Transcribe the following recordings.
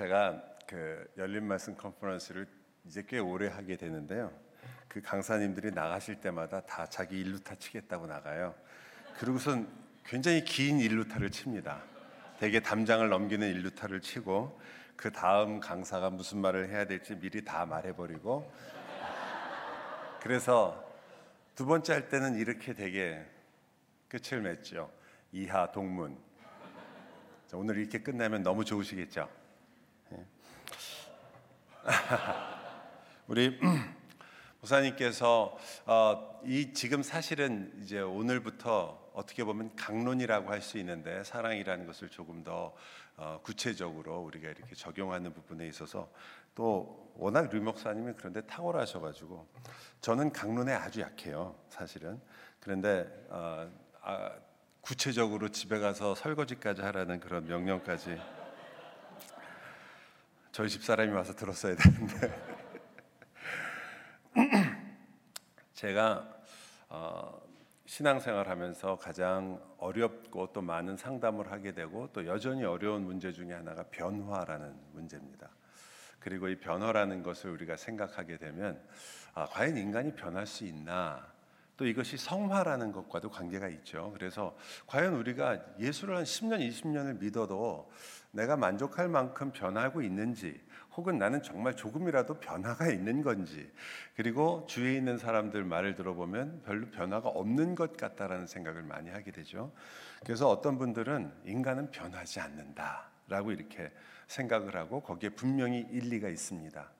제가 그 열린 말씀 컨퍼런스를 이제 꽤 오래 하게 되는데요. 그 강사님들이 나가실 때마다 다 자기 일루타 치겠다고 나가요. 그리고선 굉장히 긴 일루타를 칩니다. 되게 담장을 넘기는 일루타를 치고 그 다음 강사가 무슨 말을 해야 될지 미리 다 말해버리고 그래서 두 번째 할 때는 이렇게 되게 끝을 맺죠. 이하 동문. 자, 오늘 이렇게 끝나면 너무 좋으시겠죠? 예. 우리 목사님께서 어, 이 지금 사실은 이제 오늘부터 어떻게 보면 강론이라고 할 수 있는데 사랑이라는 것을 조금 더 어, 구체적으로 우리가 이렇게 적용하는 부분에 있어서 또 워낙 류 목사님이 그런데 탁월하셔가지고 저는 강론에 아주 약해요 사실은 그런데 어, 아, 구체적으로 집에 가서 설거지까지 하라는 그런 명령까지 저희 집 사람이 와서 들었어야 되는데 제가 어, 신앙생활하면서 가장 어렵고 또 많은 상담을 하게 되고 또 여전히 어려운 문제 중에 하나가 변화라는 문제입니다. 그리고 이 변화라는 것을 우리가 생각하게 되면 아, 과연 인간이 변할 수 있나? 또 이것이 성화라는 것과도 관계가 있죠. 그래서 과연 우리가 예수를 한 10년, 20년을 믿어도 내가 만족할 만큼 변하고 있는지 혹은 나는 정말 조금이라도 변화가 있는 건지 그리고 주위에 있는 사람들 말을 들어보면 별로 변화가 없는 것 같다라는 생각을 많이 하게 되죠. 그래서 어떤 분들은 인간은 변하지 않는다라고 이렇게 생각을 하고 거기에 분명히 일리가 있습니다.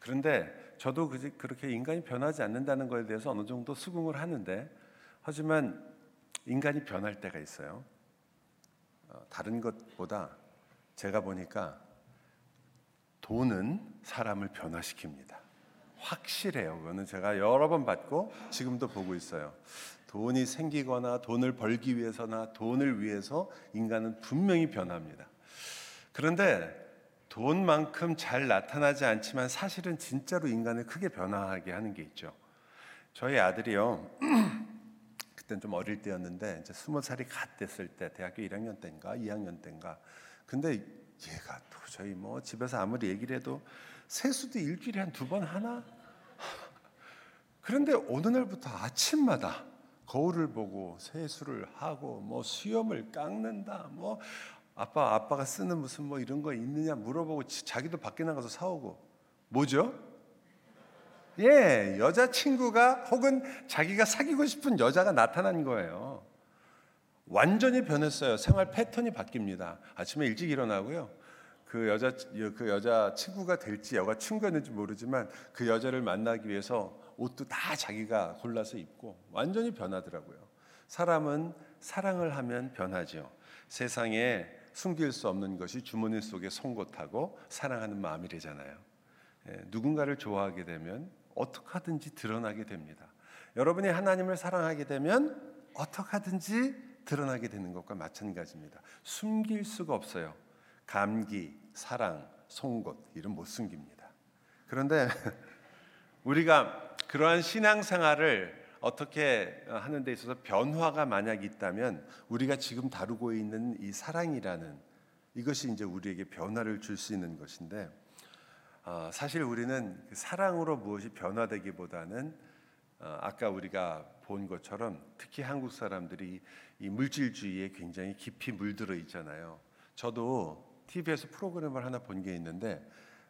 그런데 저도 그렇게 인간이 변하지 않는다는 것에 대해서 어느 정도 수긍을 하는데 하지만 인간이 변할 때가 있어요. 어, 다른 것보다 제가 보니까 돈은 사람을 변화시킵니다. 확실해요. 그거는 제가 여러 번 받고 지금도 보고 있어요. 돈이 생기거나 돈을 벌기 위해서나 돈을 위해서 인간은 분명히 변합니다. 그런데 돈만큼 잘 나타나지 않지만 사실은 진짜로 인간을 크게 변화하게 하는 게 있죠. 저희 아들이요. 그땐 좀 어릴 때였는데 이제 스무 살이 갓 됐을 때 대학교 1학년 때인가 2학년 때인가. 근데 얘가 도저히 뭐 집에서 아무리 얘기를 해도 세수도 일주일에 한 두 번 하나? 그런데 어느 날부터 아침마다 거울을 보고 세수를 하고 뭐 수염을 깎는다 뭐 아빠 아빠가 쓰는 무슨 뭐 이런 거 있느냐 물어보고 자기도 밖에 나가서 사오고 뭐죠? 예, 여자 친구가 혹은 자기가 사귀고 싶은 여자가 나타난 거예요. 완전히 변했어요. 생활 패턴이 바뀝니다. 아침에 일찍 일어나고요. 그 여자 그 여자 친구가 될지 여가 친구였는지 모르지만 그 여자를 만나기 위해서 옷도 다 자기가 골라서 입고 완전히 변하더라고요. 사람은 사랑을 하면 변하죠. 세상에 숨길 수 없는 것이 주머니 속에 송곳하고 사랑하는 마음이래잖아요. 예, 누군가를 좋아하게 되면 어떻게 하든지 드러나게 됩니다. 여러분이 하나님을 사랑하게 되면 어떻게 하든지 드러나게 되는 것과 마찬가지입니다. 숨길 수가 없어요. 감기, 사랑, 송곳 이런 못 숨깁니다. 그런데 우리가 그러한 신앙생활을 어떻게 하는 데 있어서 변화가 만약 있다면 우리가 지금 다루고 있는 이 사랑이라는 이것이 이제 우리에게 변화를 줄 수 있는 것인데 어, 사실 우리는 그 사랑으로 무엇이 변화되기보다는 어, 아까 우리가 본 것처럼 특히 한국 사람들이 이 물질주의에 굉장히 깊이 물들어 있잖아요. 저도 TV에서 프로그램을 하나 본 게 있는데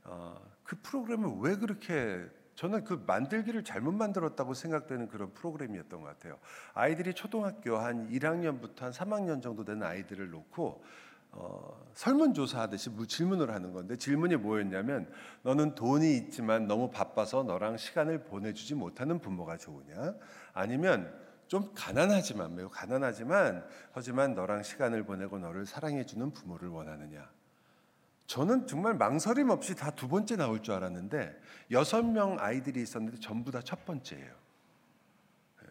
어, 그 프로그램을 왜 그렇게 저는 그 만들기를 잘못 만들었다고 생각되는 그런 프로그램이었던 것 같아요. 아이들이 초등학교 한 1학년부터 한 3학년 정도 된 아이들을 놓고 어, 설문조사 하듯이 질문을 하는 건데 질문이 뭐였냐면 너는 돈이 있지만 너무 바빠서 너랑 시간을 보내주지 못하는 부모가 좋으냐 아니면 좀 가난하지만 매우 가난하지만 하지만 너랑 시간을 보내고 너를 사랑해주는 부모를 원하느냐 저는 정말 망설임 없이 다 두 번째 나올 줄 알았는데 여섯 명 아이들이 있었는데 전부 다 첫 번째예요. 예.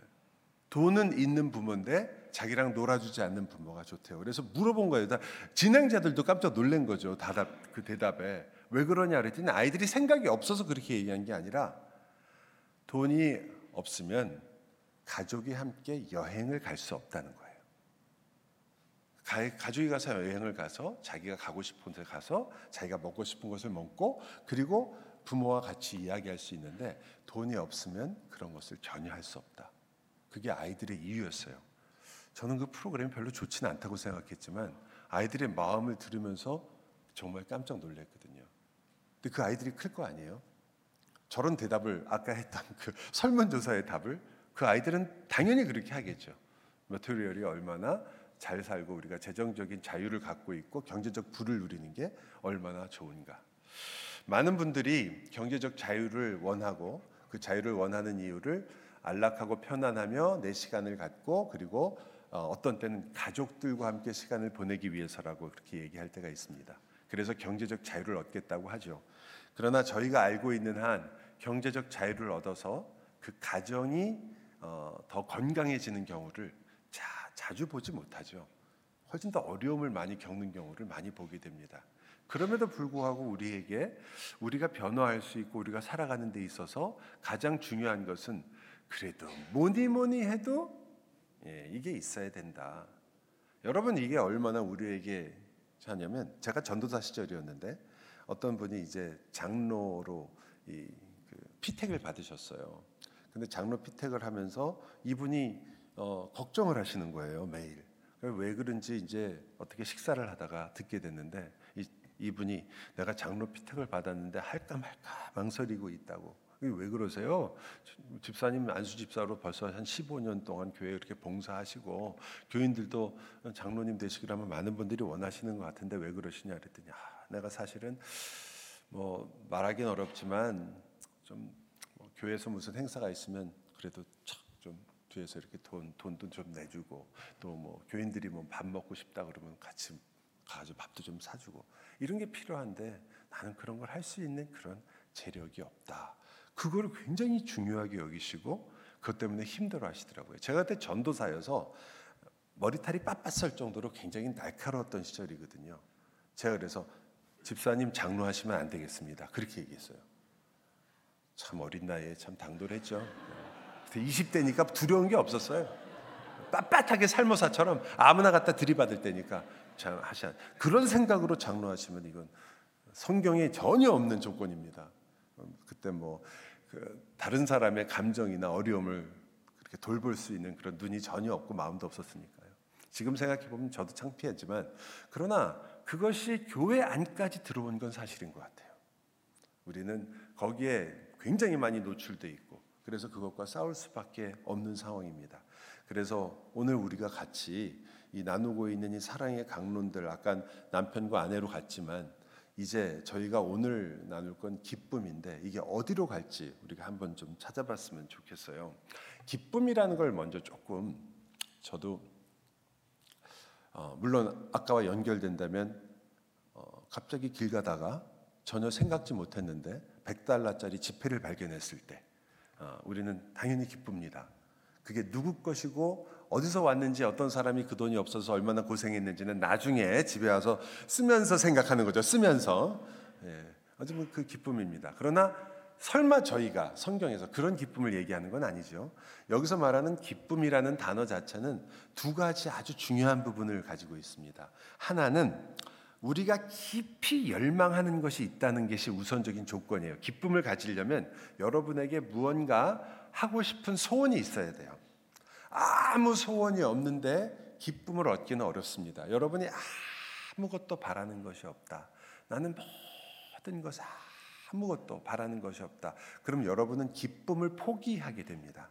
돈은 있는 부모인데 자기랑 놀아주지 않는 부모가 좋대요. 그래서 물어본 거예요. 다 진행자들도 깜짝 놀란 거죠. 대답 그 대답에 왜 그러냐 그랬더니 아이들이 생각이 없어서 그렇게 얘기한 게 아니라 돈이 없으면 가족이 함께 여행을 갈 수 없다는 거예요. 가, 가족이 가서 여행을 가서 자기가 가고 싶은 데 가서 자기가 먹고 싶은 것을 먹고 그리고 부모와 같이 이야기할 수 있는데 돈이 없으면 그런 것을 전혀 할 수 없다. 그게 아이들의 이유였어요. 저는 그 프로그램이 별로 좋지는 않다고 생각했지만 아이들의 마음을 들으면서 정말 깜짝 놀랐거든요. 근데 그 아이들이 클 거 아니에요? 저런 대답을 아까 했던 그 설문조사의 답을 그 아이들은 당연히 그렇게 하겠죠. 머테리얼이 얼마나 잘 살고 우리가 재정적인 자유를 갖고 있고 경제적 부를 누리는 게 얼마나 좋은가. 많은 분들이 경제적 자유를 원하고 그 자유를 원하는 이유를 안락하고 편안하며 내 시간을 갖고 그리고 어, 어떤 때는 가족들과 함께 시간을 보내기 위해서라고 그렇게 얘기할 때가 있습니다. 그래서 경제적 자유를 얻겠다고 하죠. 그러나 저희가 알고 있는 한 경제적 자유를 얻어서 그 가정이 어, 더 건강해지는 경우를 자, 자주 보지 못하죠. 훨씬 더 어려움을 많이 겪는 경우를 많이 보게 됩니다. 그럼에도 불구하고 우리에게 우리가 변화할 수 있고 우리가 살아가는 데 있어서 가장 중요한 것은 그래도 뭐니 뭐니 해도 예, 이게 있어야 된다. 여러분 이게 얼마나 우리에게 하냐면 제가 전도사 시절이었는데 어떤 분이 이제 장로로 이 그 피택을 받으셨어요. 근데 장로 피택을 하면서 이분이 어, 걱정을 하시는 거예요 매일. 왜 그런지 이제 어떻게 식사를 하다가 듣게 됐는데 이, 이분이 내가 장로 피택을 받았는데 할까 말까 망설이고 있다고. 왜 그러세요? 집사님 안수 집사로 벌써 한 15년 동안 교회 이렇게 봉사하시고 교인들도 장로님 되시기로 하면 많은 분들이 원하시는 것 같은데 왜 그러시냐 그랬더니 아, 내가 사실은 뭐 말하기는 어렵지만 좀 뭐 교회에서 무슨 행사가 있으면 그래도 좀 뒤에서 이렇게 돈 돈도 좀 내주고 또 뭐 교인들이 뭐 밥 먹고 싶다 그러면 같이 가서 밥도 좀 사주고 이런 게 필요한데 나는 그런 걸 할 수 있는 그런 재력이 없다. 그걸 굉장히 중요하게 여기시고 그것 때문에 힘들어 하시더라고요. 제가 그때 전도사여서 머리털이 빳빳할 정도로 굉장히 날카로웠던 시절이거든요. 제가 그래서 집사님 장로하시면 안 되겠습니다. 그렇게 얘기했어요. 참 어린 나이에 참 당돌했죠. 20대니까 두려운 게 없었어요. 빳빳하게 살모사처럼 아무나 갖다 들이받을 때니까 참 하셔. 그런 생각으로 장로하시면 이건 성경에 전혀 없는 조건입니다. 그때 뭐 그 다른 사람의 감정이나 어려움을 그렇게 돌볼 수 있는 그런 눈이 전혀 없고 마음도 없었으니까요. 지금 생각해 보면 저도 창피하지만 그러나 그것이 교회 안까지 들어온 건 사실인 것 같아요. 우리는 거기에 굉장히 많이 노출돼 있고 그래서 그것과 싸울 수밖에 없는 상황입니다. 그래서 오늘 우리가 같이 이 나누고 있는 이 사랑의 강론들 아까 남편과 아내로 갔지만 이제 저희가 오늘 나눌 건 기쁨인데 이게 어디로 갈지 우리가 한번 좀 찾아봤으면 좋겠어요. 기쁨이라는 걸 먼저 조금 저도 어, 물론 아까와 연결된다면 어, 갑자기 길 가다가 전혀 생각지 못했는데 100달러짜리 지폐를 발견했을 때 어, 우리는 당연히 기쁩니다. 그게 누구 것이고 어디서 왔는지 어떤 사람이 그 돈이 없어서 얼마나 고생했는지는 나중에 집에 와서 쓰면서 생각하는 거죠. 쓰면서 예, 어쩌면 그 기쁨입니다. 그러나 설마 저희가 성경에서 그런 기쁨을 얘기하는 건 아니죠. 여기서 말하는 기쁨이라는 단어 자체는 두 가지 아주 중요한 부분을 가지고 있습니다. 하나는 우리가 깊이 열망하는 것이 있다는 것이 우선적인 조건이에요. 기쁨을 가지려면 여러분에게 무언가 하고 싶은 소원이 있어야 돼요. 아무 소원이 없는데 기쁨을 얻기는 어렵습니다. 여러분이 아무것도 바라는 것이 없다. 나는 모든 것 아무것도 바라는 것이 없다. 그럼 여러분은 기쁨을 포기하게 됩니다.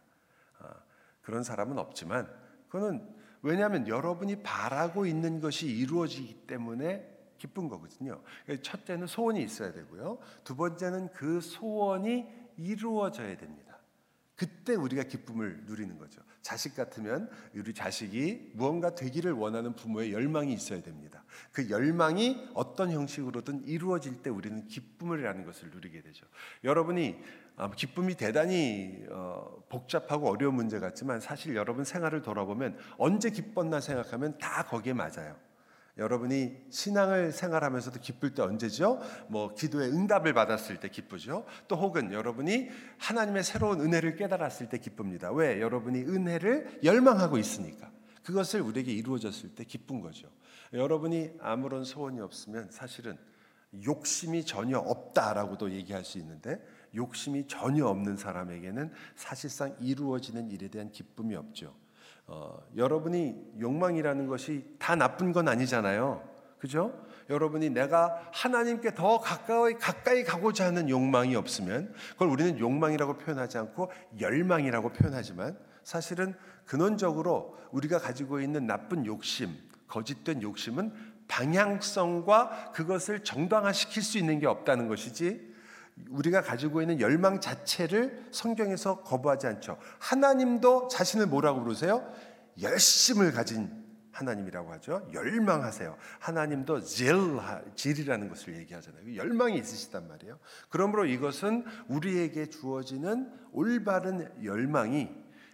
아, 그런 사람은 없지만 그거는 왜냐하면 여러분이 바라고 있는 것이 이루어지기 때문에 기쁜 거거든요. 첫째는 소원이 있어야 되고요. 두 번째는 그 소원이 이루어져야 됩니다. 그때 우리가 기쁨을 누리는 거죠. 자식 같으면 우리 자식이 무언가 되기를 원하는 부모의 열망이 있어야 됩니다. 그 열망이 어떤 형식으로든 이루어질 때 우리는 기쁨을라는 것을 누리게 되죠. 여러분이 아, 기쁨이 대단히 어, 복잡하고 어려운 문제 같지만 사실 여러분 생활을 돌아보면 언제 기뻤나 생각하면 다 거기에 맞아요. 여러분이 신앙을 생활하면서도 기쁠 때 언제죠? 뭐 기도의 응답을 받았을 때 기쁘죠. 또 혹은 여러분이 하나님의 새로운 은혜를 깨달았을 때 기쁩니다. 왜? 여러분이 은혜를 열망하고 있으니까. 그것을 우리에게 이루어졌을 때 기쁜 거죠. 여러분이 아무런 소원이 없으면 사실은 욕심이 전혀 없다라고도 얘기할 수 있는데 욕심이 전혀 없는 사람에게는 사실상 이루어지는 일에 대한 기쁨이 없죠. 어, 여러분이 욕망이라는 것이 다 나쁜 건 아니잖아요. 그죠? 여러분이 내가 하나님께 더 가까이 가까이 가고자 하는 욕망이 없으면 그걸 우리는 욕망이라고 표현하지 않고 열망이라고 표현하지만 사실은 근원적으로 우리가 가지고 있는 나쁜 욕심, 거짓된 욕심은 방향성과 그것을 정당화시킬 수 있는 게 없다는 것이지 우리가 가지고 있는 열망 자체를 성경에서 거부하지 않죠. 하나님도 자신을 뭐라고 부르세요? 열심을 가진 하나님이라고 하죠. 열망하세요. 하나님도 질, 질이라는 것을 얘기하잖아요. 열망이 있으시단 말이에요. 그러므로 이것은 우리에게 주어지는 올바른 열망이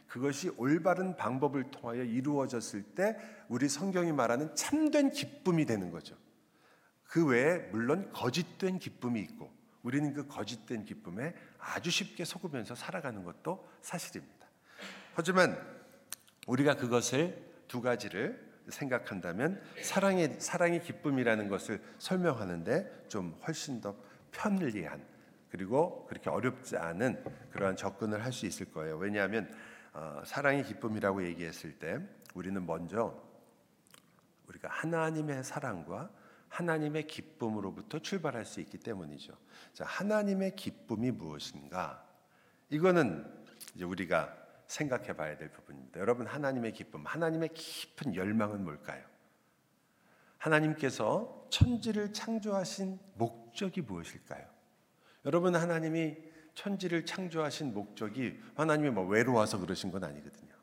그것이 올바른 방법을 통하여 이루어졌을 때 우리 성경이 말하는 참된 기쁨이 되는 거죠. 그 외에 물론 거짓된 기쁨이 있고 우리는 그 거짓된 기쁨에 아주 쉽게 속으면서 살아가는 것도 사실입니다. 하지만 우리가 그것을 두 가지를 생각한다면 사랑의 사랑의 기쁨이라는 것을 설명하는데 좀 훨씬 더 편리한 그리고 그렇게 어렵지 않은 그러한 접근을 할 수 있을 거예요. 왜냐하면 어, 사랑의 기쁨이라고 얘기했을 때 우리는 먼저 우리가 하나님의 사랑과 하나님의 기쁨으로부터 출발할 수 있기 때문이죠. 자, 하나님의 기쁨이 무엇인가? 이거는 이제 우리가 생각해 봐야 될 부분입니다. 여러분, 하나님의 기쁨, 하나님의 깊은 열망은 뭘까요? 하나님께서 천지를 창조하신 목적이 무엇일까요? 여러분, 하나님이 천지를 창조하신 목적이 하나님이 뭐 외로워서 그러신 건 아니거든요.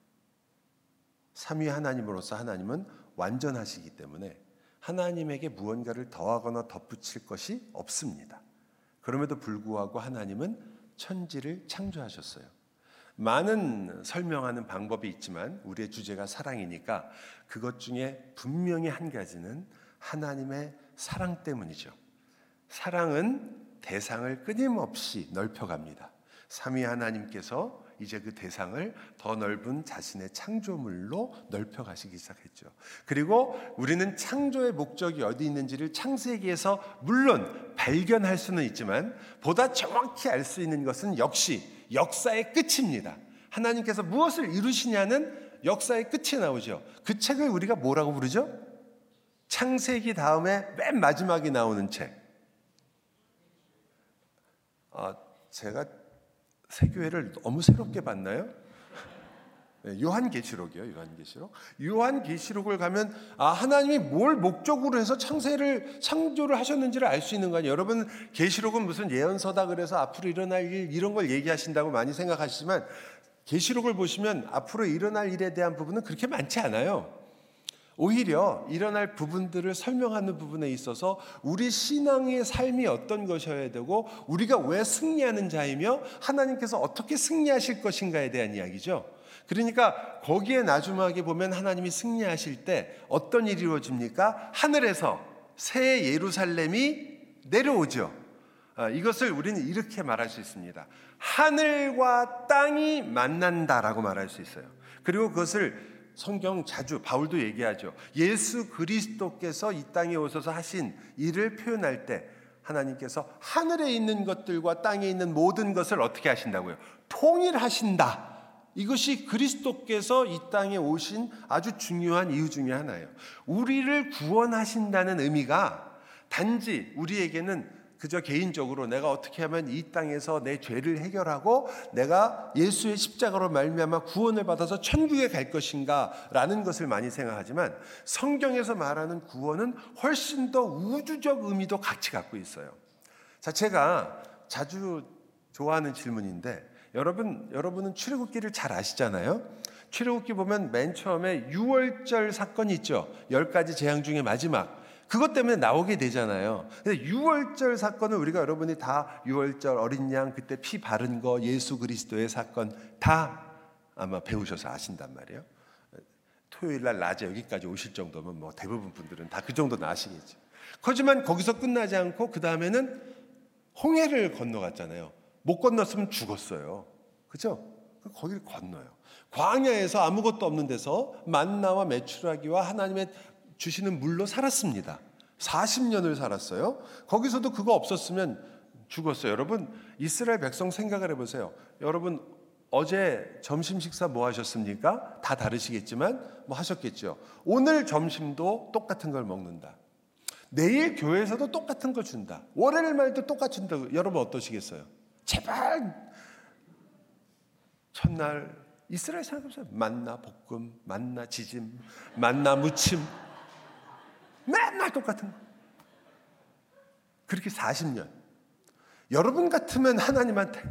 삼위 하나님으로서 하나님은 완전하시기 때문에 하나님에게 무언가를 더하거나 덧붙일 것이 없습니다. 그럼에도 불구하고 하나님은 천지를 창조하셨어요. 많은 설명하는 방법이 있지만 우리의 주제가 사랑이니까 그것 중에 분명히 한 가지는 하나님의 사랑 때문이죠. 사랑은 대상을 끊임없이 넓혀갑니다. 삼위 하나님께서 이제 그 대상을 더 넓은 자신의 창조물로 넓혀 가시기 시작했죠. 그리고 우리는 창조의 목적이 어디 있는지를 창세기에서 물론 발견할 수는 있지만 보다 정확히 알 수 있는 것은 역시 역사의 끝입니다. 하나님께서 무엇을 이루시냐는 역사의 끝이 나오죠. 그 책을 우리가 뭐라고 부르죠? 창세기 다음에 맨 마지막에 나오는 책. 아, 제가 세교회를 너무 새롭게 봤나요? 네, 요한계시록이요, 요한계시록. 요한계시록을 가면 아 하나님이 뭘 목적으로 해서 창세를 창조를 하셨는지를 알 수 있는 거 아니에요. 여러분 계시록은 무슨 예언서다 그래서 앞으로 일어날 일 이런 걸 얘기하신다고 많이 생각하시지만 계시록을 보시면 앞으로 일어날 일에 대한 부분은 그렇게 많지 않아요. 오히려 일어날 부분들을 설명하는 부분에 있어서 우리 신앙의 삶이 어떤 것이어야 되고 우리가 왜 승리하는 자이며 하나님께서 어떻게 승리하실 것인가에 대한 이야기죠. 그러니까 거기에 나중하게 보면 하나님이 승리하실 때 어떤 일이 이루어집니까? 하늘에서 새 예루살렘이 내려오죠. 아, 이것을 우리는 이렇게 말할 수 있습니다. 하늘과 땅이 만난다라고 말할 수 있어요. 그리고 그것을 성경 자주 바울도 얘기하죠. 예수 그리스도께서 이 땅에 오셔서 하신 일을 표현할 때 하나님께서 하늘에 있는 것들과 땅에 있는 모든 것을 어떻게 하신다고요? 통일하신다. 이것이 그리스도께서 이 땅에 오신 아주 중요한 이유 중의 하나예요. 우리를 구원하신다는 의미가 단지 우리에게는 그저 개인적으로 내가 어떻게 하면 이 땅에서 내 죄를 해결하고 내가 예수의 십자가로 말미암아 구원을 받아서 천국에 갈 것인가라는 것을 많이 생각하지만 성경에서 말하는 구원은 훨씬 더 우주적 의미도 같이 갖고 있어요. 자, 제가 자주 좋아하는 질문인데 여러분 여러분은 출애굽기를 잘 아시잖아요. 출애굽기 보면 맨 처음에 6월절 사건이 있죠. 열 가지 재앙 중에 마지막 그것 때문에 나오게 되잖아요. 근데 6월절 사건은 우리가 여러분이 다 6월절 어린 양 그때 피 바른 거 예수 그리스도의 사건 다 아마 배우셔서 아신단 말이에요. 토요일 날 낮에 여기까지 오실 정도면 뭐 대부분 분들은 다 그 정도는 아시겠죠. 하지만 거기서 끝나지 않고 그 다음에는 홍해를 건너갔잖아요. 못 건넜으면 죽었어요. 그죠? 거기를 건너요. 광야에서 아무것도 없는 데서 만나와 메추라기와 하나님의 주시는 물로 살았습니다. 40년을 살았어요. 거기서도 그거 없었으면 죽었어요. 여러분, 이스라엘 백성 생각을 해보세요. 여러분, 어제 점심 식사 뭐 하셨습니까? 다 다르시겠지만 뭐 하셨겠죠. 오늘 점심도 똑같은 걸 먹는다. 내일 교회에서도 똑같은 거 준다. 월요일 말도 똑같이 준다. 여러분 어떠시겠어요? 제발 첫날 이스라엘 생각해보세요. 만나 볶음, 만나 지짐, 만나 무침. 맨날 똑같은 거. 그렇게 40년. 여러분 같으면 하나님한테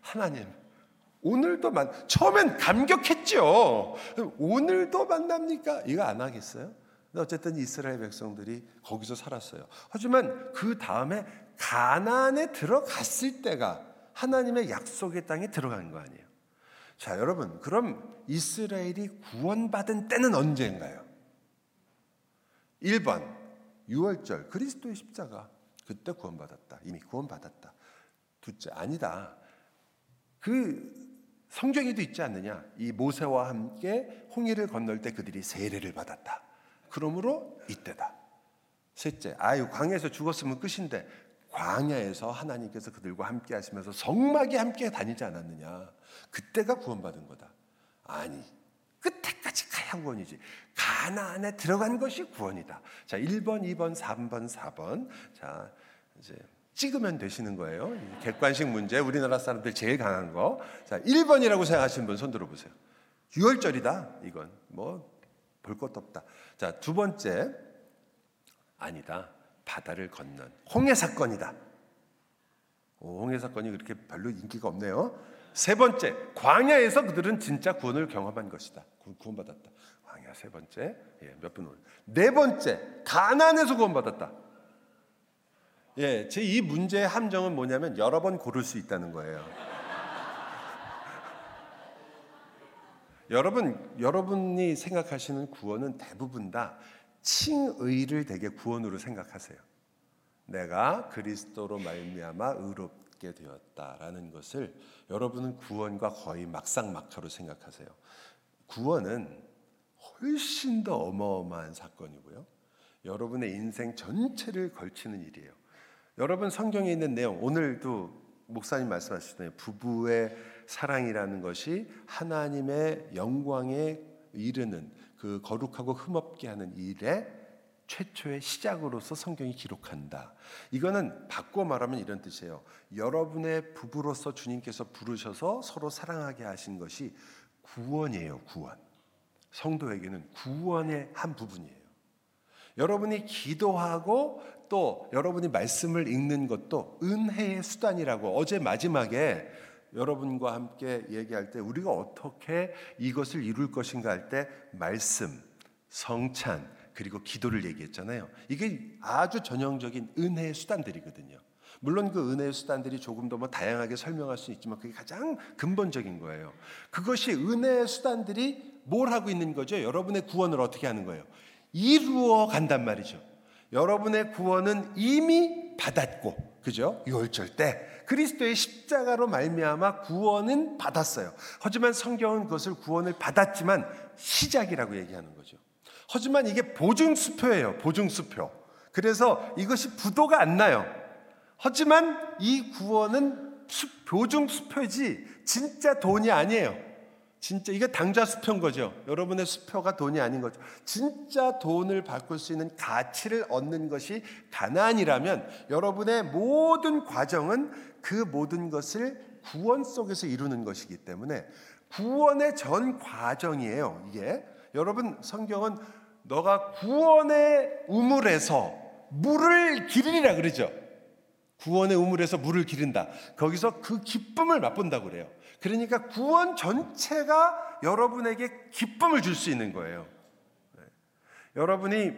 하나님 오늘도 만 처음엔 감격했죠. 오늘도 만납니까? 이거 안 하겠어요? 어쨌든 이스라엘 백성들이 거기서 살았어요. 하지만 그 다음에 가나안에 들어갔을 때가 하나님의 약속의 땅에 들어간 거 아니에요. 자, 여러분, 그럼 이스라엘이 구원받은 때는 언제인가요? 1번, 6월절, 그리스도의 십자가. 그때 구원받았다. 이미 구원받았다. 둘째, 아니다. 그 성경에도 있지 않느냐? 이 모세와 함께 홍해를 건널 때 그들이 세례를 받았다. 그러므로 이때다. 셋째, 아유 광야에서 죽었으면 끝인데 광야에서 하나님께서 그들과 함께 하시면서 성막에 함께 다니지 않았느냐? 그때가 구원받은 거다. 아니, 끝에까지 가야 구원이지. 가나안에 들어간 것이 구원이다. 자, 1번, 2번, 3번, 4번. 자, 이제 찍으면 되시는 거예요. 객관식 문제, 우리나라 사람들 제일 강한 거. 자, 1번이라고 생각하시는 분 손 들어보세요. 6월절이다. 이건 뭐 볼 것도 없다. 자, 두 번째. 아니다. 바다를 건넌 홍해 사건이다. 오, 홍해 사건이 그렇게 별로 인기가 없네요. 세 번째, 광야에서 그들은 진짜 구원을 경험한 것이다. 구원받았다. 광야 세 번째, 예, 몇 분? 네 번째, 가난에서 구원받았다. 예, 제 이 문제의 함정은 뭐냐면 여러 번 고를 수 있다는 거예요. 여러분, 여러분이 생각하시는 구원은 대부분 다 칭의를 되게 구원으로 생각하세요. 내가 그리스도로 말미암아 의롭 게 되었다라는 것을 여러분은 구원과 거의 막상막하로 생각하세요. 구원은 훨씬 더 어마어마한 사건이고요. 여러분의 인생 전체를 걸치는 일이에요. 여러분 성경에 있는 내용 오늘도 목사님 말씀하시잖아요. 부부의 사랑이라는 것이 하나님의 영광에 이르는 그 거룩하고 흠없게 하는 일의 최초의 시작으로서 성경이 기록한다. 이거는 바꿔 말하면 이런 뜻이에요. 여러분의 부부로서 주님께서 부르셔서 서로 사랑하게 하신 것이 구원이에요, 구원. 성도에게는 구원의 한 부분이에요. 여러분이 기도하고 또 여러분이 말씀을 읽는 것도 은혜의 수단이라고 어제 마지막에 여러분과 함께 얘기할 때 우리가 어떻게 이것을 이룰 것인가 할 때 말씀, 성찬, 그리고 기도를 얘기했잖아요. 이게 아주 전형적인 은혜의 수단들이거든요. 물론 그 은혜의 수단들이 조금 더 뭐 다양하게 설명할 수 있지만 그게 가장 근본적인 거예요. 그것이 은혜의 수단들이 뭘 하고 있는 거죠? 여러분의 구원을 어떻게 하는 거예요? 이루어 간단 말이죠. 여러분의 구원은 이미 받았고, 그죠? 유월절 때 그리스도의 십자가로 말미암아 구원은 받았어요. 하지만 성경은 그것을 구원을 받았지만 시작이라고 얘기하는 거죠. 하지만 이게 보증수표예요. 보증수표. 그래서 이것이 부도가 안 나요. 하지만 이 구원은 보증수표지 진짜 돈이 아니에요. 진짜 이게 당좌 수표인 거죠. 여러분의 수표가 돈이 아닌 거죠. 진짜 돈을 바꿀 수 있는 가치를 얻는 것이 가난이라면 여러분의 모든 과정은 그 모든 것을 구원 속에서 이루는 것이기 때문에 구원의 전 과정이에요. 이게 여러분 성경은 너가 구원의 우물에서 물을 기르리라 그러죠. 구원의 우물에서 물을 기른다. 거기서 그 기쁨을 맛본다고 그래요. 그러니까 구원 전체가 여러분에게 기쁨을 줄 수 있는 거예요. 네. 여러분이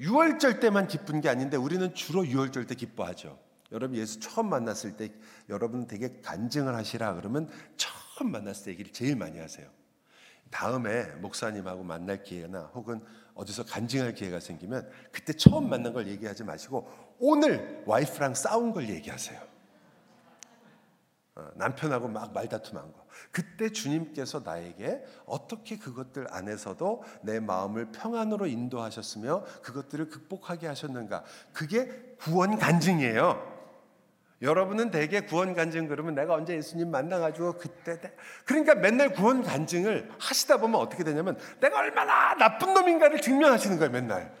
유월절 때만 기쁜 게 아닌데 우리는 주로 유월절 때 기뻐하죠. 여러분 예수 처음 만났을 때 여러분 되게 간증을 하시라 그러면 처음 만났을 때 얘기를 제일 많이 하세요. 다음에 목사님하고 만날 기회나 혹은 어디서 간증할 기회가 생기면 그때 처음 만난 걸 얘기하지 마시고 오늘 와이프랑 싸운 걸 얘기하세요. 어, 남편하고 막 말다툼한 거. 그때 주님께서 나에게 어떻게 그것들 안에서도 내 마음을 평안으로 인도하셨으며 그것들을 극복하게 하셨는가. 그게 구원 간증이에요. 여러분은 대개 구원 간증 그러면 내가 언제 예수님 만나가지고 그때 그러니까 맨날 구원 간증을 하시다 보면 어떻게 되냐면 내가 얼마나 나쁜 놈인가를 증명하시는 거예요 맨날.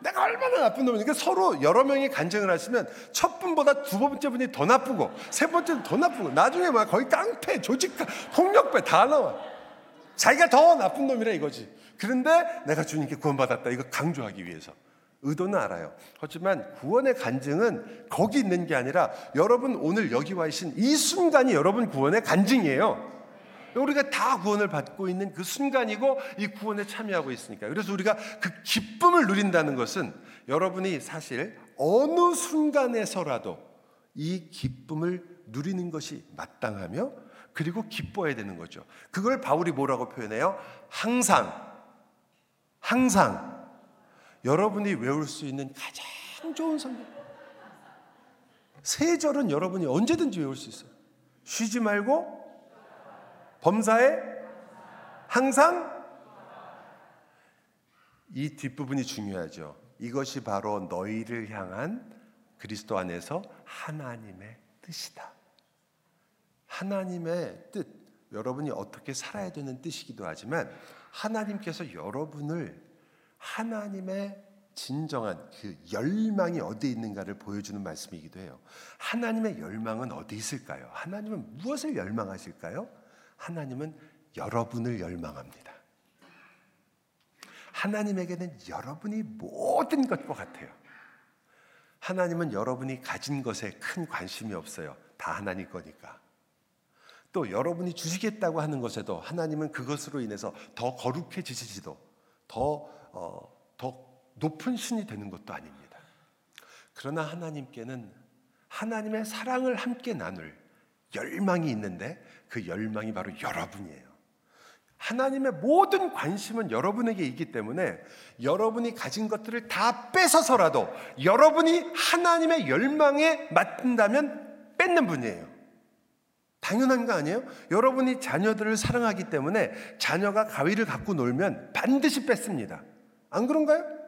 내가 얼마나 나쁜 놈이니까 서로 여러 명이 간증을 하시면 첫 분보다 두 번째 분이 더 나쁘고 세 번째는 더 나쁘고 나중에 막 거의 깡패 조직 폭력배 다 나와. 자기가 더 나쁜 놈이라 이거지. 그런데 내가 주님께 구원받았다. 이거 강조하기 위해서 의도는 알아요. 하지만 구원의 간증은 거기 있는 게 아니라 여러분 오늘 여기 와 계신 이 순간이 여러분 구원의 간증이에요. 우리가 다 구원을 받고 있는 그 순간이고 이 구원에 참여하고 있으니까. 그래서 우리가 그 기쁨을 누린다는 것은 여러분이 사실 어느 순간에서라도 이 기쁨을 누리는 것이 마땅하며 그리고 기뻐해야 되는 거죠. 그걸 바울이 뭐라고 표현해요? 항상, 항상 여러분이 외울 수 있는 가장 좋은 성경. 세 절은 여러분이 언제든지 외울 수 있어요. 쉬지 말고 범사에 항상 이 뒷부분이 중요하죠. 이것이 바로 너희를 향한 그리스도 안에서 하나님의 뜻이다. 하나님의 뜻, 여러분이 어떻게 살아야 되는 뜻이기도 하지만 하나님께서 여러분을 하나님의 진정한 그 열망이 어디 있는가를 보여주는 말씀이기도 해요. 하나님의 열망은 어디 있을까요? 하나님은 무엇을 열망하실까요? 하나님은 여러분을 열망합니다. 하나님에게는 여러분이 모든 것과 같아요. 하나님은 여러분이 가진 것에 큰 관심이 없어요. 다 하나님 거니까. 또 여러분이 주시겠다고 하는 것에도 하나님은 그것으로 인해서 더 거룩해지시지도 더 어, 더 높은 신이 되는 것도 아닙니다. 그러나 하나님께는 하나님의 사랑을 함께 나눌 열망이 있는데 그 열망이 바로 여러분이에요. 하나님의 모든 관심은 여러분에게 있기 때문에 여러분이 가진 것들을 다 뺏어서라도 여러분이 하나님의 열망에 맞는다면 뺏는 분이에요. 당연한 거 아니에요? 여러분이 자녀들을 사랑하기 때문에 자녀가 가위를 갖고 놀면 반드시 뺏습니다. 안 그런가요?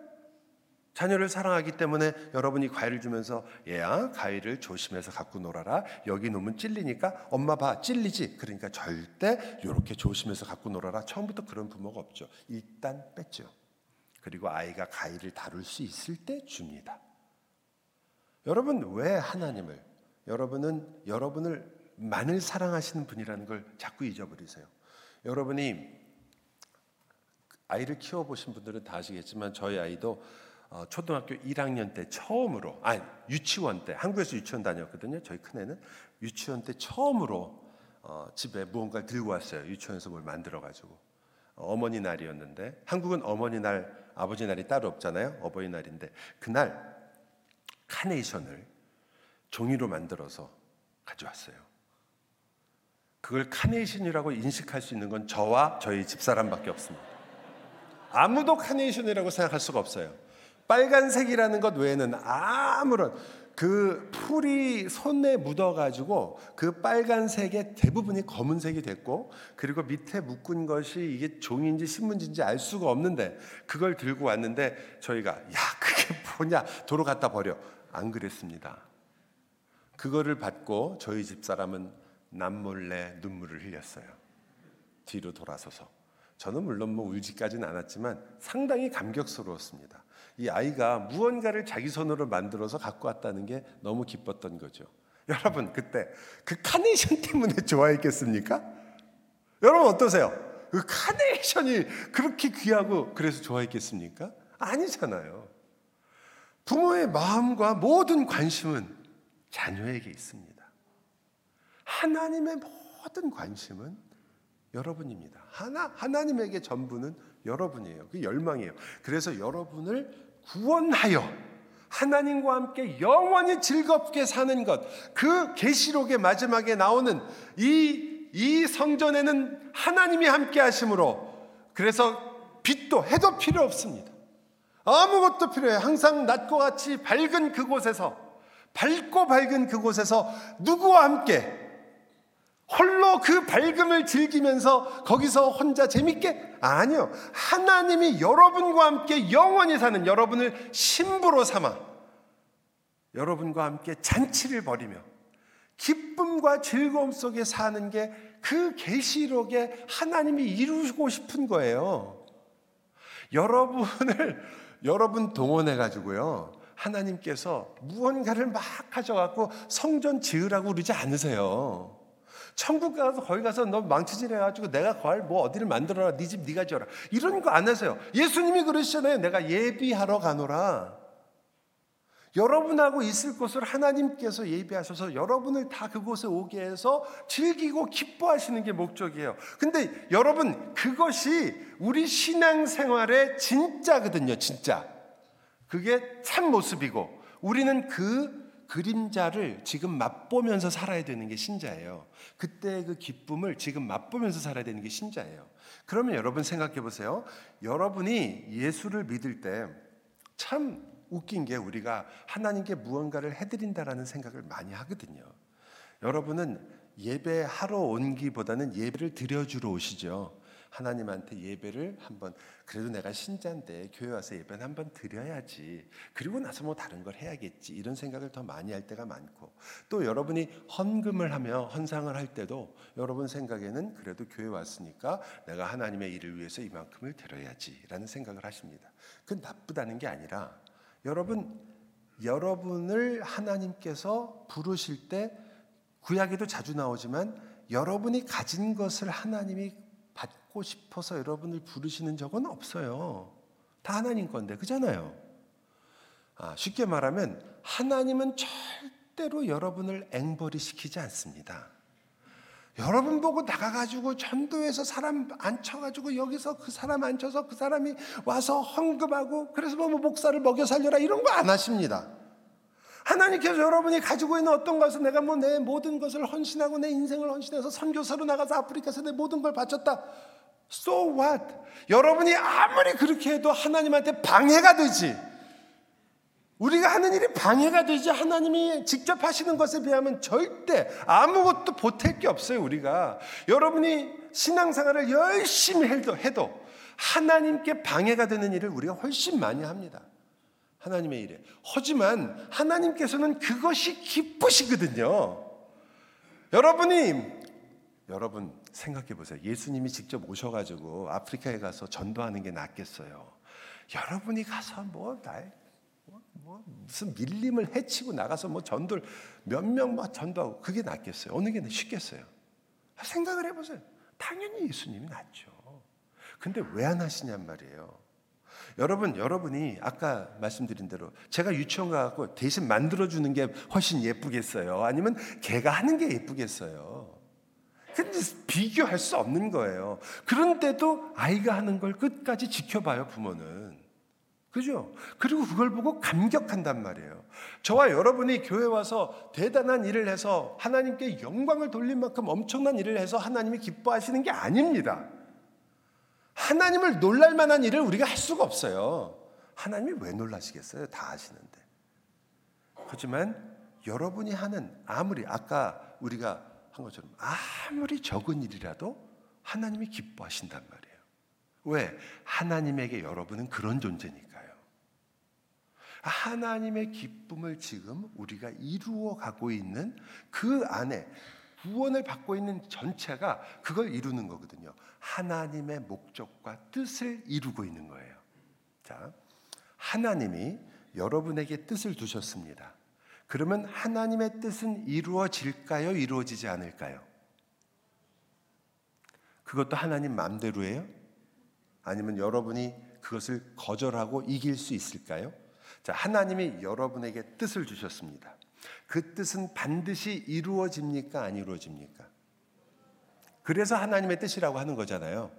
자녀를 사랑하기 때문에 여러분이 과일을 주면서 얘야 과일을 조심해서 갖고 놀아라. 여기 놓으면 찔리니까 엄마 봐 찔리지? 그러니까 절대 이렇게 조심해서 갖고 놀아라. 처음부터 그런 부모가 없죠. 일단 뺐죠. 그리고 아이가 과일을 다룰 수 있을 때 줍니다. 여러분 왜 하나님을 여러분은 여러분을 만을 사랑하시는 분이라는 걸 자꾸 잊어버리세요? 여러분이 아이를 키워보신 분들은 다 아시겠지만 저희 아이도 어, 초등학교 1학년 때 처음으로 아니 유치원 때 한국에서 유치원 다녔거든요. 저희 큰 애는 유치원 때 처음으로 어, 집에 무언가를 들고 왔어요. 유치원에서 뭘 만들어 가지고 어머니 날이었는데 한국은 어머니 날 아버지 날이 따로 없잖아요. 어버이날인데 그날 카네이션을 종이로 만들어서 가져왔어요. 그걸 카네이션이라고 인식할 수 있는 건 저와 저희 집사람밖에 없습니다. 아무도 카네이션이라고 생각할 수가 없어요. 빨간색이라는 것 외에는 아무런 그 풀이 손에 묻어가지고 그 빨간색의 대부분이 검은색이 됐고 그리고 밑에 묶은 것이 이게 종인지 신문지인지 알 수가 없는데 그걸 들고 왔는데 저희가 야 그게 뭐냐 도로 갖다 버려 안 그랬습니다. 그거를 받고 저희 집 사람은 남몰래 눈물을 흘렸어요. 뒤로 돌아서서. 저는 물론 뭐 울지까지는 않았지만 상당히 감격스러웠습니다. 이 아이가 무언가를 자기 손으로 만들어서 갖고 왔다는 게 너무 기뻤던 거죠. 여러분 그때 그 카네이션 때문에 좋아했겠습니까? 여러분 어떠세요? 그 카네이션이 그렇게 귀하고 그래서 좋아했겠습니까? 아니잖아요. 부모의 마음과 모든 관심은 자녀에게 있습니다. 하나님의 모든 관심은 여러분입니다. 하나 하나님에게 전부는 여러분이에요. 그 열망이에요. 그래서 여러분을 구원하여 하나님과 함께 영원히 즐겁게 사는 것. 그 계시록의 마지막에 나오는 이 이 성전에는 하나님이 함께 하심으로 그래서 빛도 해도 필요 없습니다. 아무것도 필요해. 항상 낮과 같이 밝은 그곳에서 밝고 밝은 그곳에서 누구와 함께 홀로 그 밝음을 즐기면서 거기서 혼자 재밌게? 아니요. 하나님이 여러분과 함께 영원히 사는 여러분을 신부로 삼아 여러분과 함께 잔치를 벌이며 기쁨과 즐거움 속에 사는 게 그 계시록에 하나님이 이루고 싶은 거예요. 여러분을 여러분 동원해 가지고요. 하나님께서 무언가를 막 가져갖고 성전 지으라고 그러지 않으세요. 천국 가서 거기 가서 너 망치질 해가지고 내가 거할 뭐 어디를 만들어라 네 집 네가 지어라 이런 거 안 하세요. 예수님이 그러시잖아요. 내가 예비하러 가노라. 여러분하고 있을 곳을 하나님께서 예비하셔서 여러분을 다 그곳에 오게 해서 즐기고 기뻐하시는 게 목적이에요. 근데 여러분, 그것이 우리 신앙생활의 진짜거든요, 진짜. 그게 참 모습이고, 우리는 그 그림자를 지금 맛보면서 살아야 되는 게 신자예요. 그때 그 기쁨을 지금 맛보면서 살아야 되는 게 신자예요. 그러면 여러분 생각해 보세요. 여러분이 예수를 믿을 때 참 웃긴 게 우리가 하나님께 무언가를 해드린다라는 생각을 많이 하거든요. 여러분은 예배하러 온 기보다는 예배를 드려주러 오시죠. 하나님한테 예배를 한번 그래도 내가 신자인데 교회 와서 예배는 한번 드려야지. 그리고 나서 뭐 다른 걸 해야겠지. 이런 생각을 더 많이 할 때가 많고 또 여러분이 헌금을 하며 헌상을 할 때도 여러분 생각에는 그래도 교회 왔으니까 내가 하나님의 일을 위해서 이만큼을 드려야지라는 생각을 하십니다. 그 나쁘다는 게 아니라 여러분 여러분을 하나님께서 부르실 때 구약에도 자주 나오지만 여러분이 가진 것을 하나님이 받고 싶어서 여러분을 부르시는 적은 없어요. 다 하나님 건데 그잖아요. 아, 쉽게 말하면 하나님은 절대로 여러분을 앵벌이 시키지 않습니다. 여러분 보고 나가가지고 전도해서 사람 앉혀가지고 여기서 그 사람 앉혀서 그 사람이 와서 헌금하고 그래서 뭐 목사를 먹여 살려라 이런 거 안 하십니다. 하나님께서 여러분이 가지고 있는 어떤 것을 내가 뭐 내 모든 것을 헌신하고 내 인생을 헌신해서 선교사로 나가서 아프리카에서 내 모든 걸 바쳤다. So what? 여러분이 아무리 그렇게 해도 하나님한테 방해가 되지. 우리가 하는 일이 방해가 되지 하나님이 직접 하시는 것에 비하면 절대 아무것도 보탤 게 없어요, 우리가. 여러분이 신앙생활을 열심히 해도, 해도 하나님께 방해가 되는 일을 우리가 훨씬 많이 합니다. 하나님의 일에. 하지만 하나님께서는 그것이 기쁘시거든요. 여러분이, 여러분 생각해 보세요. 예수님이 직접 오셔가지고 아프리카에 가서 전도하는 게 낫겠어요. 여러분이 가서 뭐, 날, 뭐 무슨 밀림을 해치고 나가서 뭐 전도를 몇명 막 전도하고 그게 낫겠어요? 어느 게 쉽겠어요? 생각을 해보세요. 당연히 예수님이 낫죠. 근데 왜 안 하시냔 말이에요. 여러분, 여러분이 아까 말씀드린 대로 제가 유치원 가고 대신 만들어주는 게 훨씬 예쁘겠어요? 아니면 걔가 하는 게 예쁘겠어요? 비교할 수 없는 거예요. 그런데도 아이가 하는 걸 끝까지 지켜봐요, 부모는. 그죠? 그리고 그걸 보고 감격한단 말이에요. 저와 여러분이 교회 와서 대단한 일을 해서 하나님께 영광을 돌린 만큼 엄청난 일을 해서 하나님이 기뻐하시는 게 아닙니다. 하나님을 놀랄 만한 일을 우리가 할 수가 없어요. 하나님이 왜 놀라시겠어요? 다 아시는데. 하지만 여러분이 하는 아무리 아까 우리가 한 것처럼 아무리 적은 일이라도 하나님이 기뻐하신단 말이에요. 왜? 하나님에게 여러분은 그런 존재니까. 하나님의 기쁨을 지금 우리가 이루어 가고 있는 그 안에 구원을 받고 있는 전체가 그걸 이루는 거거든요. 하나님의 목적과 뜻을 이루고 있는 거예요. 자, 하나님이 여러분에게 뜻을 두셨습니다. 그러면 하나님의 뜻은 이루어질까요? 이루어지지 않을까요? 그것도 하나님 마음대로예요? 아니면 여러분이 그것을 거절하고 이길 수 있을까요? 자, 하나님이 여러분에게 뜻을 주셨습니다. 그 뜻은 반드시 이루어집니까? 안 이루어집니까? 그래서 하나님의 뜻이라고 하는 거잖아요.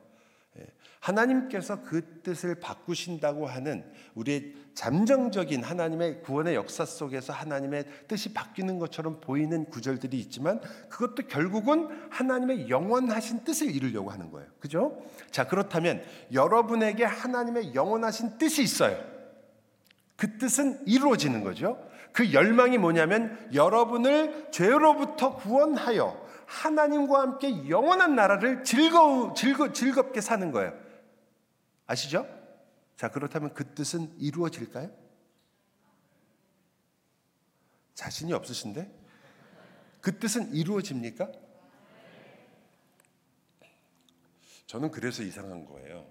예. 하나님께서 그 뜻을 바꾸신다고 하는 우리의 잠정적인 하나님의 구원의 역사 속에서 하나님의 뜻이 바뀌는 것처럼 보이는 구절들이 있지만 그것도 결국은 하나님의 영원하신 뜻을 이루려고 하는 거예요. 그죠? 자, 그렇다면 여러분에게 하나님의 영원하신 뜻이 있어요. 그 뜻은 이루어지는 거죠. 그 열망이 뭐냐면 여러분을 죄로부터 구원하여 하나님과 함께 영원한 나라를 즐거 즐거 즐겁게 사는 거예요. 아시죠? 자, 그렇다면 그 뜻은 이루어질까요? 자신이 없으신데? 그 뜻은 이루어집니까? 저는 그래서 이상한 거예요.